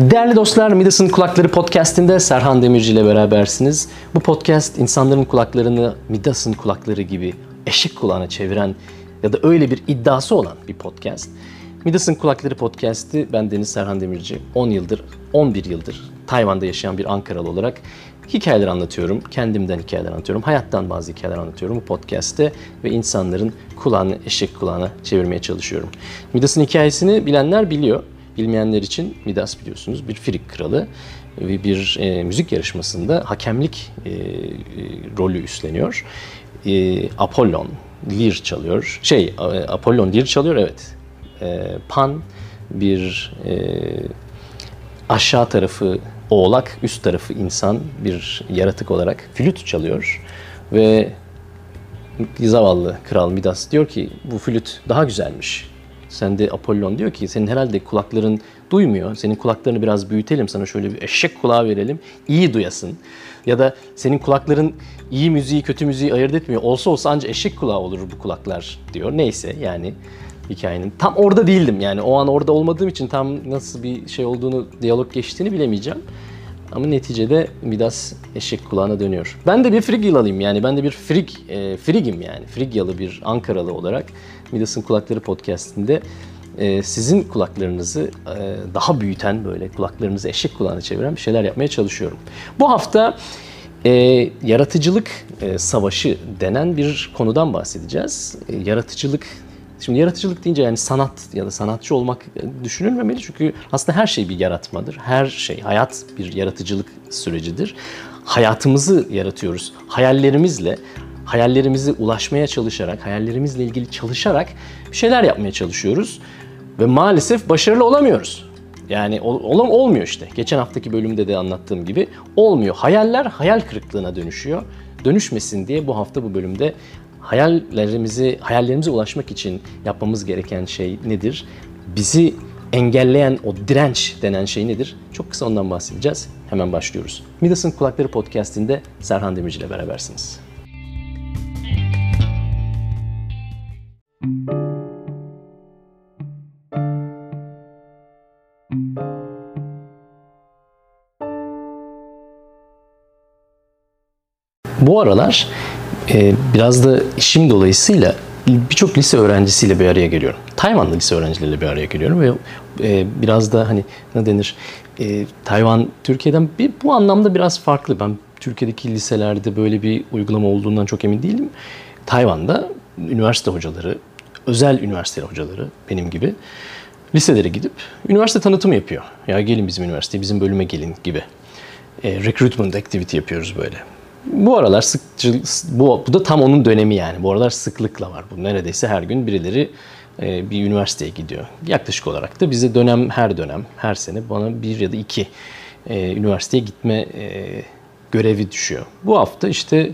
Değerli dostlar, Midas'ın Kulakları Podcast'inde Serhan Demirci ile berabersiniz. Bu podcast insanların kulaklarını Midas'ın kulakları gibi eşek kulağına çeviren ya da öyle bir iddiası olan bir podcast. Midas'ın Kulakları Podcast'i ben Deniz Serhan Demirci. 10 yıldır, 11 yıldır Tayvan'da yaşayan bir Ankaralı olarak hikayeler anlatıyorum. Kendimden hikayeler anlatıyorum. Hayattan bazı hikayeler anlatıyorum bu podcast'te ve insanların kulağını eşek kulağına çevirmeye çalışıyorum. Midas'ın hikayesini bilenler biliyor. Bilmeyenler için Midas biliyorsunuz bir Frig kralı ve bir e, müzik yarışmasında hakemlik e, e, rolü üstleniyor. E, Apollon lir çalıyor. Şey, e, Apollon lir çalıyor evet. E, Pan bir e, aşağı tarafı oğlak, üst tarafı insan bir yaratık olarak flüt çalıyor ve zavallı kral Midas diyor ki bu flüt daha güzelmiş. Sen de Apollon diyor ki senin herhalde kulakların duymuyor. Senin kulaklarını biraz büyütelim sana şöyle bir eşek kulağı verelim. iyi duyasın. Ya da senin kulakların iyi müziği kötü müziği ayırt etmiyor. Olsa olsa ancak eşek kulağı olur bu kulaklar diyor. Neyse yani hikayenin. Tam orada değildim yani o an orada olmadığım için tam nasıl bir şey olduğunu, diyalog geçtiğini bilemeyeceğim. Ama neticede Midas eşek kulağına dönüyor. Ben de bir Frigyalıyım yani ben de bir Frig, e, Frigim yani. Frigyalı bir Ankaralı olarak Midas'ın Kulakları podcastinde e, sizin kulaklarınızı e, daha büyüten böyle kulaklarınızı eşek kulağına çeviren bir şeyler yapmaya çalışıyorum. Bu hafta e, yaratıcılık savaşı denen bir konudan bahsedeceğiz. Yaratıcılık Şimdi yaratıcılık deyince yani sanat ya da sanatçı olmak düşünülmemeli çünkü aslında her şey bir yaratmadır. Her şey, hayat bir yaratıcılık sürecidir. Hayatımızı yaratıyoruz. Hayallerimizle, hayallerimizi ulaşmaya çalışarak, hayallerimizle ilgili çalışarak bir şeyler yapmaya çalışıyoruz. Ve maalesef başarılı olamıyoruz. Yani ol, olmuyor işte. Geçen haftaki bölümde de anlattığım gibi olmuyor. Hayaller hayal kırıklığına dönüşüyor. Dönüşmesin diye bu hafta bu bölümde hayallerimizi, hayallerimize ulaşmak için yapmamız gereken şey nedir? Bizi engelleyen o direnç denen şey nedir? Çok kısa ondan bahsedeceğiz. Hemen başlıyoruz. Midas'ın Kulakları Podcast'inde Serhan Demirci ile berabersiniz. Bu aralar e, biraz da işim dolayısıyla birçok lise öğrencisiyle bir araya geliyorum. Tayvanlı lise öğrencileriyle bir araya geliyorum ve e, biraz da hani ne denir e, Tayvan Türkiye'den bir, bu anlamda biraz farklı. Ben Türkiye'deki liselerde böyle bir uygulama olduğundan çok emin değilim. Tayvan'da üniversite hocaları, özel üniversite hocaları benim gibi liselere gidip üniversite tanıtımı yapıyor. Ya gelin bizim üniversiteye, bizim bölüme gelin gibi. E, recruitment activity yapıyoruz böyle. Bu aralar sıkçı, bu, bu da tam onun dönemi yani. Bu aralar sıklıkla var. Bu neredeyse her gün birileri e, bir üniversiteye gidiyor. Yaklaşık olarak da bize dönem her dönem, her sene bana bir ya da iki e, üniversiteye gitme e, görevi düşüyor. Bu hafta işte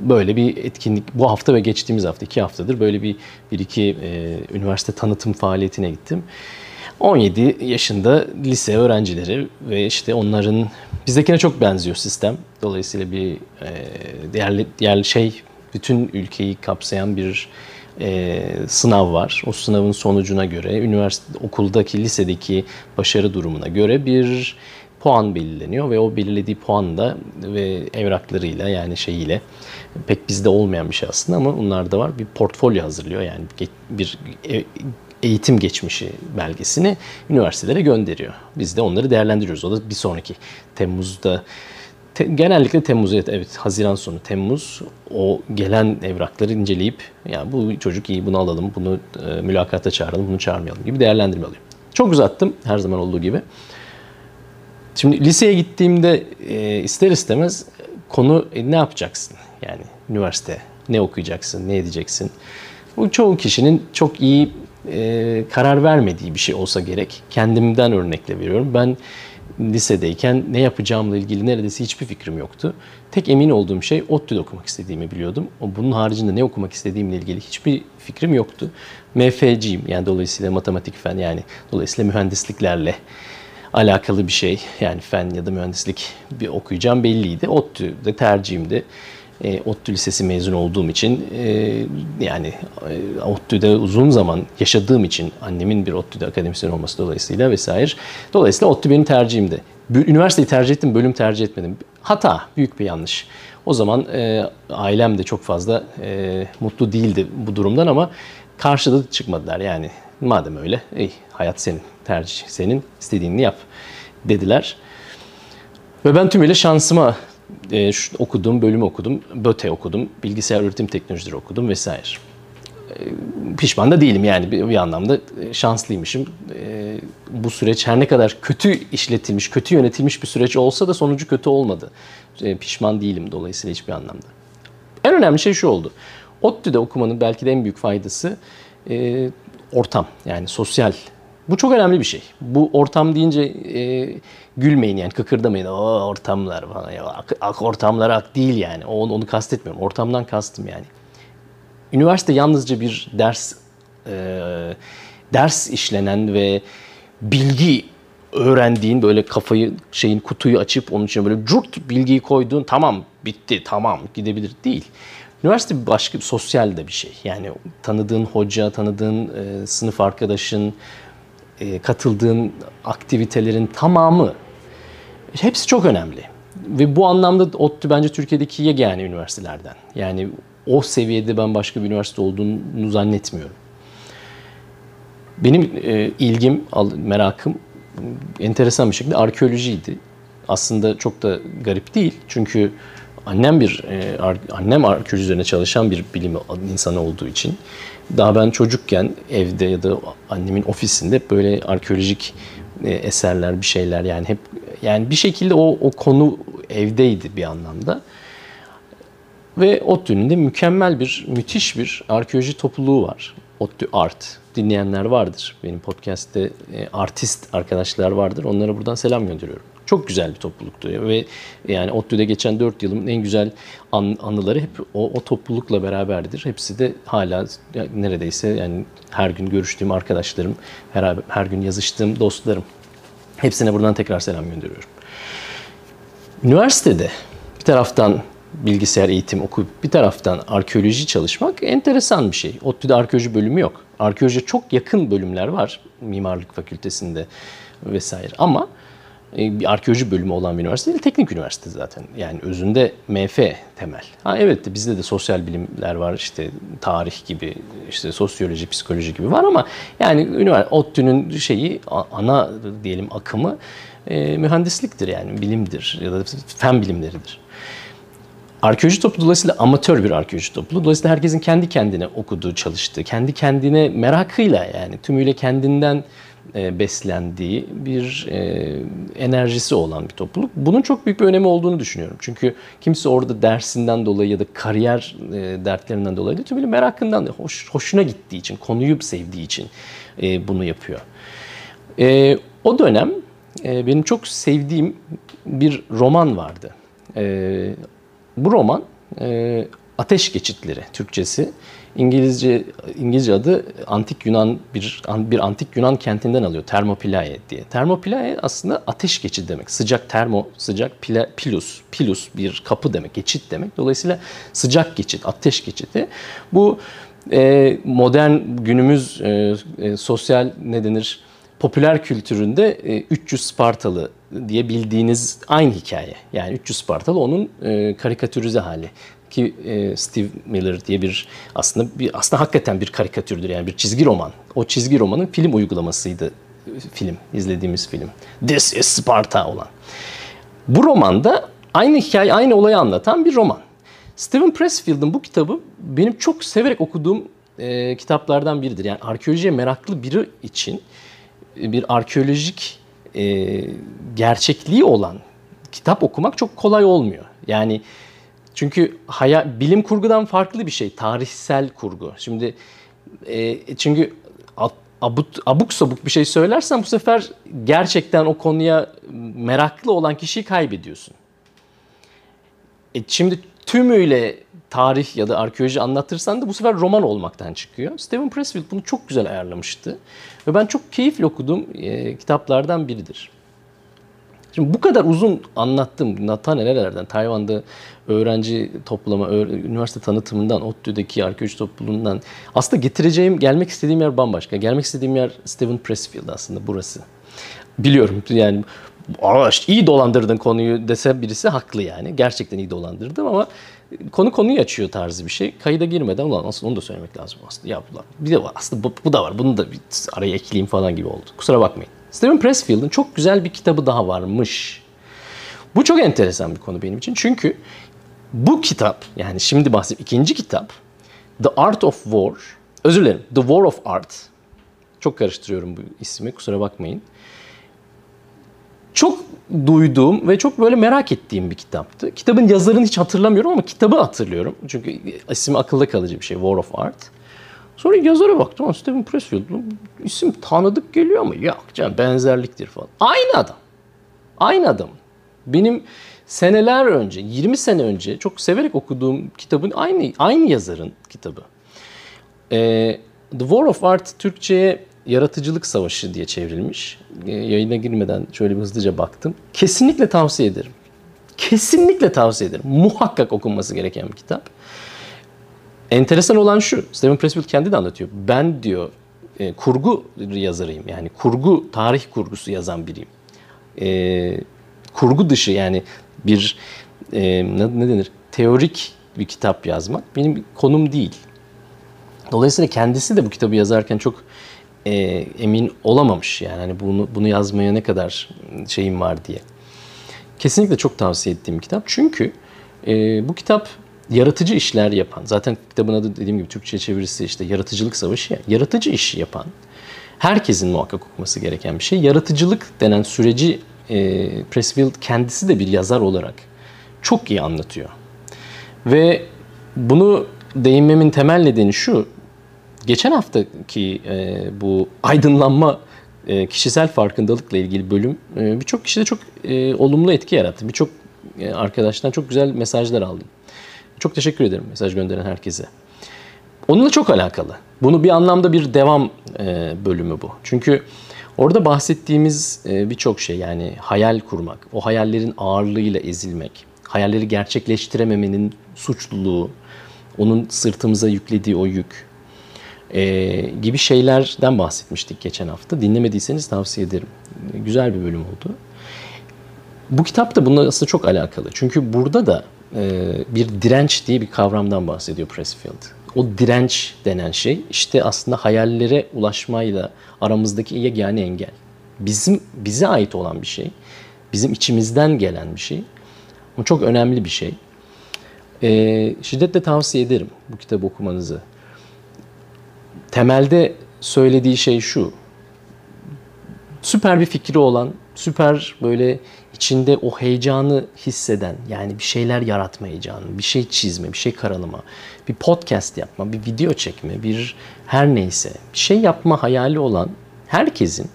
böyle bir etkinlik, bu hafta ve geçtiğimiz hafta, iki haftadır böyle bir, bir iki e, üniversite tanıtım faaliyetine gittim. 17 yaşında lise öğrencileri ve işte onların bizdekine çok benziyor sistem. Dolayısıyla bir e, değerli şey bütün ülkeyi kapsayan bir e, sınav var. O sınavın sonucuna göre üniversite okuldaki lisedeki başarı durumuna göre bir puan belirleniyor ve o belirlediği puan da ve evraklarıyla yani şeyiyle pek bizde olmayan bir şey aslında ama onlarda var. Bir portfolyo hazırlıyor yani bir e, eğitim geçmişi belgesini üniversitelere gönderiyor. Biz de onları değerlendiriyoruz. O da bir sonraki Temmuz'da te, genellikle Temmuz evet, evet Haziran sonu Temmuz o gelen evrakları inceleyip ya bu çocuk iyi bunu alalım, bunu e, mülakata çağıralım, bunu çağırmayalım gibi değerlendirme alıyor. Çok uzattım her zaman olduğu gibi. Şimdi liseye gittiğimde e, ister istemez konu e, ne yapacaksın? Yani üniversite ne okuyacaksın, ne edeceksin? Bu çoğu kişinin çok iyi e, karar vermediği bir şey olsa gerek. Kendimden örnekle veriyorum. Ben lisedeyken ne yapacağımla ilgili neredeyse hiçbir fikrim yoktu. Tek emin olduğum şey ODTÜ'de okumak istediğimi biliyordum. Bunun haricinde ne okumak istediğimle ilgili hiçbir fikrim yoktu. MFC'yim yani dolayısıyla matematik fen yani dolayısıyla mühendisliklerle alakalı bir şey yani fen ya da mühendislik bir okuyacağım belliydi. ODTÜ'de tercihimdi. E, ODTÜ Lisesi mezun olduğum için e, yani e, ODTÜ'de uzun zaman yaşadığım için annemin bir ODTÜ'de akademisyen olması dolayısıyla vesaire. Dolayısıyla ODTÜ benim tercihimdi. Üniversiteyi tercih ettim, bölüm tercih etmedim. Hata, büyük bir yanlış. O zaman e, ailem de çok fazla e, mutlu değildi bu durumdan ama karşıda çıkmadılar. Yani madem öyle, ey, hayat senin, tercih senin, istediğini yap dediler. Ve ben tümüyle şansıma e, şu, okuduğum bölümü okudum. BÖTE okudum. Bilgisayar üretim teknolojileri okudum vesaire. E, pişman da değilim yani bir, bir anlamda e, şanslıymışım. E, bu süreç her ne kadar kötü işletilmiş, kötü yönetilmiş bir süreç olsa da sonucu kötü olmadı. E, pişman değilim dolayısıyla hiçbir anlamda. En önemli şey şu oldu. ODTÜ'de okumanın belki de en büyük faydası e, ortam yani sosyal bu çok önemli bir şey. Bu ortam deyince e, gülmeyin yani kıkırdamayın. O ortamlar falan ya ak, ak ortamlar ak değil yani. Onu, onu kastetmiyorum. Ortamdan kastım yani. Üniversite yalnızca bir ders e, ders işlenen ve bilgi öğrendiğin böyle kafayı şeyin kutuyu açıp onun için böyle curt bilgiyi koyduğun tamam bitti tamam gidebilir değil. Üniversite başka bir sosyal de bir şey. Yani tanıdığın hoca, tanıdığın e, sınıf arkadaşın, e, katıldığın aktivitelerin tamamı hepsi çok önemli. Ve bu anlamda ODTÜ bence Türkiye'deki yegane üniversitelerden. Yani o seviyede ben başka bir üniversite olduğunu zannetmiyorum. Benim e, ilgim, merakım enteresan bir şekilde arkeolojiydi. Aslında çok da garip değil. Çünkü annem bir e, annem arkeoloji üzerine çalışan bir bilim insanı olduğu için daha ben çocukken evde ya da annemin ofisinde böyle arkeolojik e, eserler, bir şeyler yani hep yani bir şekilde o o konu evdeydi bir anlamda. Ve ODTÜ'nün mükemmel bir, müthiş bir arkeoloji topluluğu var. ODTÜ Art. Dinleyenler vardır. Benim podcast'te e, artist arkadaşlar vardır. Onlara buradan selam gönderiyorum. Çok güzel bir topluluktu ve yani ODTÜ'de geçen 4 yılın en güzel an, anıları hep o, o toplulukla beraberdir. Hepsi de hala neredeyse yani her gün görüştüğüm arkadaşlarım, her, her gün yazıştığım dostlarım. Hepsine buradan tekrar selam gönderiyorum. Üniversitede bir taraftan bilgisayar eğitim okuyup bir taraftan arkeoloji çalışmak enteresan bir şey. ODTÜ'de arkeoloji bölümü yok. Arkeoloji çok yakın bölümler var mimarlık fakültesinde vesaire ama bir arkeoloji bölümü olan bir üniversite değil, teknik üniversite zaten. Yani özünde MF temel. Ha evet de bizde de sosyal bilimler var, işte tarih gibi, işte sosyoloji, psikoloji gibi var ama yani üniversite ODTÜ'nün şeyi ana diyelim akımı e, mühendisliktir yani bilimdir ya da fen bilimleridir. Arkeoloji topluluğu dolayısıyla amatör bir arkeoloji topluluğu. Dolayısıyla herkesin kendi kendine okuduğu, çalıştığı, kendi kendine merakıyla yani tümüyle kendinden e, beslendiği bir e, enerjisi olan bir topluluk. Bunun çok büyük bir önemi olduğunu düşünüyorum. Çünkü kimse orada dersinden dolayı ya da kariyer e, dertlerinden dolayı değil, tümüyle merakından, hoş, hoşuna gittiği için, konuyu sevdiği için bunu yapıyor. O dönem benim çok sevdiğim bir roman vardı. Bu roman Ateş Geçitleri Türkçesi. İngilizce İngilizce adı antik Yunan bir bir antik Yunan kentinden alıyor Thermopylae diye. Thermopylae aslında ateş geçidi demek. Sıcak termo, sıcak pila, pilus, pilus bir kapı demek, geçit demek. Dolayısıyla sıcak geçit, ateş geçidi. Bu e, modern günümüz e, e, sosyal ne denir? Popüler kültüründe e, 300 Spartalı diye bildiğiniz aynı hikaye. Yani 300 Spartalı onun e, karikatürize hali ki e, Steve Miller diye bir aslında bir aslında hakikaten bir karikatürdür yani bir çizgi roman. O çizgi romanın film uygulamasıydı film izlediğimiz film. This is Sparta olan. Bu romanda aynı hikaye aynı olayı anlatan bir roman. Steven Pressfield'ın bu kitabı benim çok severek okuduğum e, kitaplardan biridir. Yani arkeolojiye meraklı biri için bir arkeolojik e, gerçekliği olan kitap okumak çok kolay olmuyor. Yani çünkü haya, bilim kurgudan farklı bir şey, tarihsel kurgu. Şimdi e, çünkü abuk, abuk sabuk bir şey söylersen bu sefer gerçekten o konuya meraklı olan kişiyi kaybediyorsun. E, şimdi tümüyle tarih ya da arkeoloji anlatırsan da bu sefer roman olmaktan çıkıyor. Stephen Pressfield bunu çok güzel ayarlamıştı. Ve ben çok keyifle okuduğum e, kitaplardan biridir. Şimdi bu kadar uzun anlattım. Nata nerelerden? Tayvan'da öğrenci toplama, üniversite tanıtımından, ODTÜ'deki arkeoloji topluluğundan. Aslında getireceğim, gelmek istediğim yer bambaşka. Gelmek istediğim yer Stephen Pressfield aslında burası. Biliyorum yani iyi dolandırdın konuyu dese birisi haklı yani. Gerçekten iyi dolandırdım ama konu konuyu açıyor tarzı bir şey. Kayıda girmeden ulan aslında onu da söylemek lazım aslında. Ya ulan bir de var aslında bu, bu da var. Bunu da bir araya ekleyeyim falan gibi oldu. Kusura bakmayın. Stephen Pressfield'ın çok güzel bir kitabı daha varmış. Bu çok enteresan bir konu benim için. Çünkü bu kitap yani şimdi bahsedeyim ikinci kitap The Art of War özür dilerim The War of Art çok karıştırıyorum bu ismi kusura bakmayın. Çok duyduğum ve çok böyle merak ettiğim bir kitaptı. Kitabın yazarını hiç hatırlamıyorum ama kitabı hatırlıyorum. Çünkü ismi akılda kalıcı bir şey War of Art. Sonra yazara baktım. Stephen Pressfield. isim tanıdık geliyor ama yok canım benzerliktir falan. Aynı adam. Aynı adam. Benim seneler önce, 20 sene önce çok severek okuduğum kitabın aynı aynı yazarın kitabı. Ee, The War of Art Türkçe'ye Yaratıcılık Savaşı diye çevrilmiş. Ee, yayına girmeden şöyle bir hızlıca baktım. Kesinlikle tavsiye ederim. Kesinlikle tavsiye ederim. Muhakkak okunması gereken bir kitap. Enteresan olan şu, Stephen Pressfield kendi de anlatıyor. Ben diyor e, kurgu yazarıyım. Yani kurgu, tarih kurgusu yazan biriyim. E, kurgu dışı yani bir e, ne denir? Teorik bir kitap yazmak benim konum değil. Dolayısıyla kendisi de bu kitabı yazarken çok e, emin olamamış yani hani bunu bunu yazmaya ne kadar şeyim var diye. Kesinlikle çok tavsiye ettiğim kitap. Çünkü e, bu kitap yaratıcı işler yapan, zaten kitabın adı dediğim gibi Türkçe çevirisi işte yaratıcılık savaşı ya, yaratıcı işi yapan, herkesin muhakkak okuması gereken bir şey. Yaratıcılık denen süreci e, Pressfield kendisi de bir yazar olarak çok iyi anlatıyor. Ve bunu değinmemin temel nedeni şu, geçen haftaki e, bu aydınlanma e, kişisel farkındalıkla ilgili bölüm e, birçok kişide çok e, olumlu etki yarattı. Birçok e, arkadaştan çok güzel mesajlar aldım. Çok teşekkür ederim mesaj gönderen herkese. Onunla çok alakalı. Bunu bir anlamda bir devam e, bölümü bu. Çünkü orada bahsettiğimiz e, birçok şey yani hayal kurmak, o hayallerin ağırlığıyla ezilmek, hayalleri gerçekleştirememenin suçluluğu, onun sırtımıza yüklediği o yük e, gibi şeylerden bahsetmiştik geçen hafta. Dinlemediyseniz tavsiye ederim. Güzel bir bölüm oldu. Bu kitap da bununla aslında çok alakalı. Çünkü burada da e, bir direnç diye bir kavramdan bahsediyor Pressfield. O direnç denen şey işte aslında hayallere ulaşmayla aramızdaki yegane engel. Bizim bize ait olan bir şey. Bizim içimizden gelen bir şey. Bu çok önemli bir şey. E, şiddetle tavsiye ederim bu kitabı okumanızı. Temelde söylediği şey şu. Süper bir fikri olan, süper böyle içinde o heyecanı hisseden yani bir şeyler yaratma heyecanı, bir şey çizme, bir şey karalama, bir podcast yapma, bir video çekme, bir her neyse bir şey yapma hayali olan herkesin,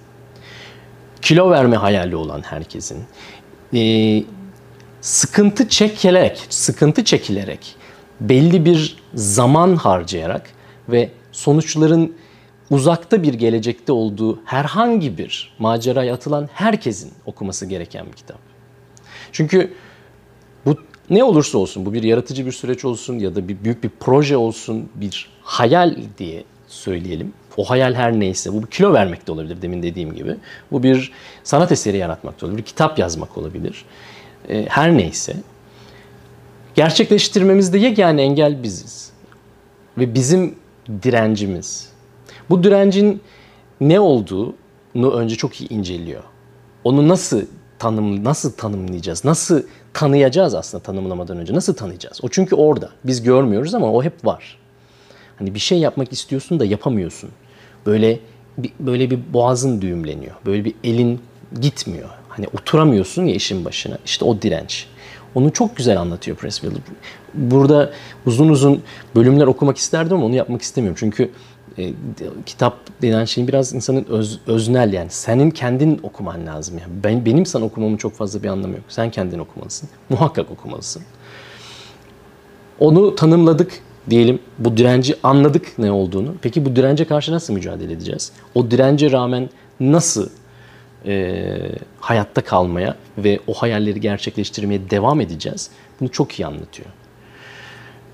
kilo verme hayali olan herkesin, e, sıkıntı çekilerek, sıkıntı çekilerek, belli bir zaman harcayarak ve sonuçların uzakta bir gelecekte olduğu herhangi bir maceraya atılan herkesin okuması gereken bir kitap. Çünkü bu ne olursa olsun, bu bir yaratıcı bir süreç olsun ya da bir büyük bir proje olsun, bir hayal diye söyleyelim. O hayal her neyse, bu bir kilo vermek de olabilir demin dediğim gibi. Bu bir sanat eseri yaratmak da olabilir, bir kitap yazmak olabilir. Ee, her neyse. Gerçekleştirmemizde yegane engel biziz. Ve bizim direncimiz. Bu direncin ne olduğunu önce çok iyi inceliyor. Onu nasıl tanım nasıl tanımlayacağız? Nasıl tanıyacağız aslında tanımlamadan önce? Nasıl tanıyacağız? O çünkü orada. Biz görmüyoruz ama o hep var. Hani bir şey yapmak istiyorsun da yapamıyorsun. Böyle bir, böyle bir boğazın düğümleniyor. Böyle bir elin gitmiyor. Hani oturamıyorsun ya işin başına. İşte o direnç. Onu çok güzel anlatıyor Pressfield. Burada uzun uzun bölümler okumak isterdim ama onu yapmak istemiyorum. Çünkü e, kitap denen şeyin biraz insanın öz, öznel yani. Senin kendin okuman lazım. Yani ben, benim sana okumamın çok fazla bir anlamı yok. Sen kendin okumalısın. Muhakkak okumalısın. Onu tanımladık diyelim. Bu direnci anladık ne olduğunu. Peki bu dirence karşı nasıl mücadele edeceğiz? O dirence rağmen nasıl e, hayatta kalmaya ve o hayalleri gerçekleştirmeye devam edeceğiz. Bunu çok iyi anlatıyor.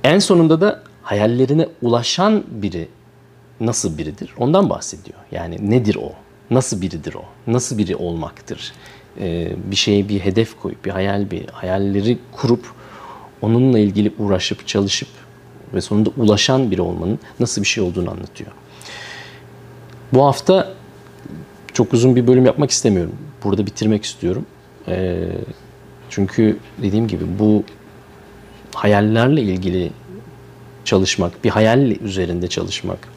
En sonunda da hayallerine ulaşan biri nasıl biridir? Ondan bahsediyor. Yani nedir o? Nasıl biridir o? Nasıl biri olmaktır? Ee, bir şeye bir hedef koyup, bir hayal, bir hayalleri kurup onunla ilgili uğraşıp, çalışıp ve sonunda ulaşan biri olmanın nasıl bir şey olduğunu anlatıyor. Bu hafta çok uzun bir bölüm yapmak istemiyorum. Burada bitirmek istiyorum. Ee, çünkü dediğim gibi bu hayallerle ilgili çalışmak, bir hayal üzerinde çalışmak,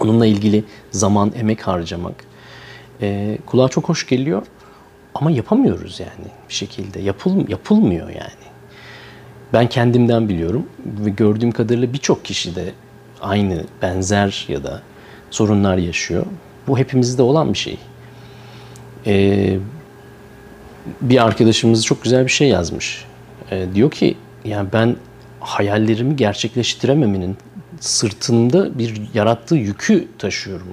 onunla ilgili zaman, emek harcamak e, kulağa çok hoş geliyor ama yapamıyoruz yani bir şekilde. Yapıl, yapılmıyor yani. Ben kendimden biliyorum ve gördüğüm kadarıyla birçok kişi de aynı, benzer ya da sorunlar yaşıyor. Bu hepimizde olan bir şey. Ee, bir arkadaşımız çok güzel bir şey yazmış. Ee, diyor ki yani ben hayallerimi gerçekleştirememenin sırtında bir yarattığı yükü taşıyorum.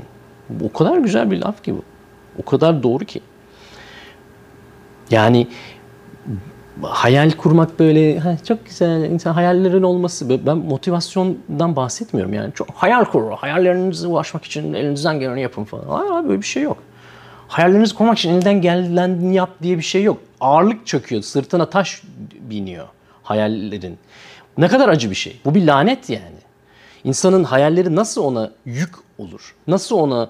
O kadar güzel bir laf ki bu. O kadar doğru ki. Yani hayal kurmak böyle ha, çok güzel insan hayallerin olması ben motivasyondan bahsetmiyorum yani çok hayal kur hayallerinize ulaşmak için elinizden geleni yapın falan hayır böyle bir şey yok hayallerinizi kurmak için elinden geleni yap diye bir şey yok ağırlık çöküyor sırtına taş biniyor hayallerin ne kadar acı bir şey bu bir lanet yani insanın hayalleri nasıl ona yük olur nasıl ona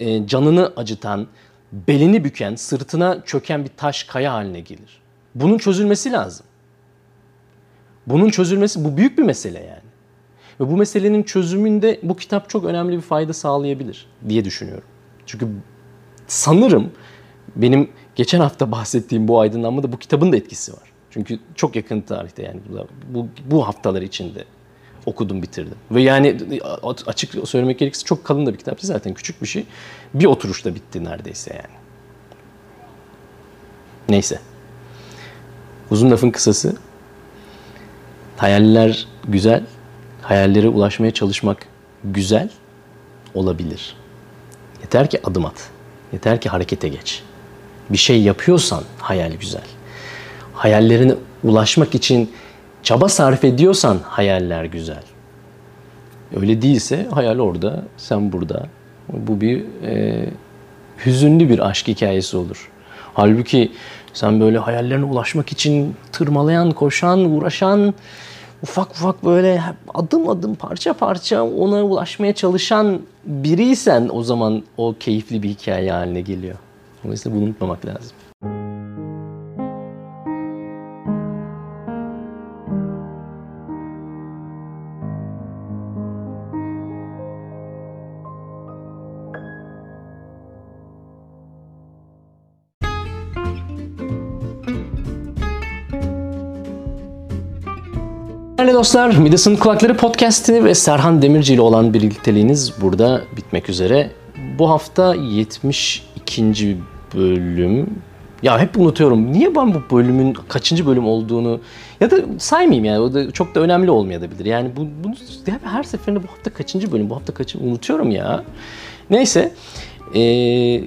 e, canını acıtan belini büken sırtına çöken bir taş kaya haline gelir bunun çözülmesi lazım. Bunun çözülmesi, bu büyük bir mesele yani. Ve bu meselenin çözümünde bu kitap çok önemli bir fayda sağlayabilir diye düşünüyorum. Çünkü sanırım benim geçen hafta bahsettiğim bu aydınlanmada bu kitabın da etkisi var. Çünkü çok yakın tarihte yani bu, bu haftalar içinde okudum bitirdim. Ve yani açık söylemek gerekirse çok kalın da bir kitaptı zaten küçük bir şey. Bir oturuşta bitti neredeyse yani. Neyse. Uzun lafın kısası, hayaller güzel, hayallere ulaşmaya çalışmak güzel olabilir. Yeter ki adım at. Yeter ki harekete geç. Bir şey yapıyorsan hayal güzel. Hayallerine ulaşmak için çaba sarf ediyorsan hayaller güzel. Öyle değilse hayal orada, sen burada. Bu bir e, hüzünlü bir aşk hikayesi olur. Halbuki sen böyle hayallerine ulaşmak için tırmalayan, koşan, uğraşan, ufak ufak böyle adım adım parça parça ona ulaşmaya çalışan biriysen o zaman o keyifli bir hikaye haline geliyor. Dolayısıyla bunu unutmamak lazım. Dostlar, Midas'ın Kulakları podcastini ve Serhan Demirci ile olan birlikteliğiniz burada bitmek üzere. Bu hafta 72. bölüm. Ya hep unutuyorum. Niye ben bu bölümün kaçıncı bölüm olduğunu ya da saymayayım yani. O da çok da önemli olmayabilir. Yani bu, bunu her seferinde bu hafta kaçıncı bölüm, bu hafta kaçıncı unutuyorum ya. Neyse. Eee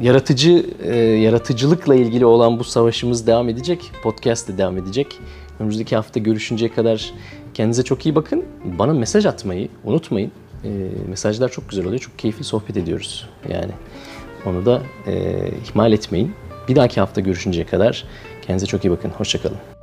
yaratıcı e, yaratıcılıkla ilgili olan bu savaşımız devam edecek. Podcast de devam edecek. Önümüzdeki hafta görüşünceye kadar kendinize çok iyi bakın. Bana mesaj atmayı unutmayın. E, mesajlar çok güzel oluyor. Çok keyifli sohbet ediyoruz. Yani onu da e, ihmal etmeyin. Bir dahaki hafta görüşünceye kadar kendinize çok iyi bakın. Hoşçakalın.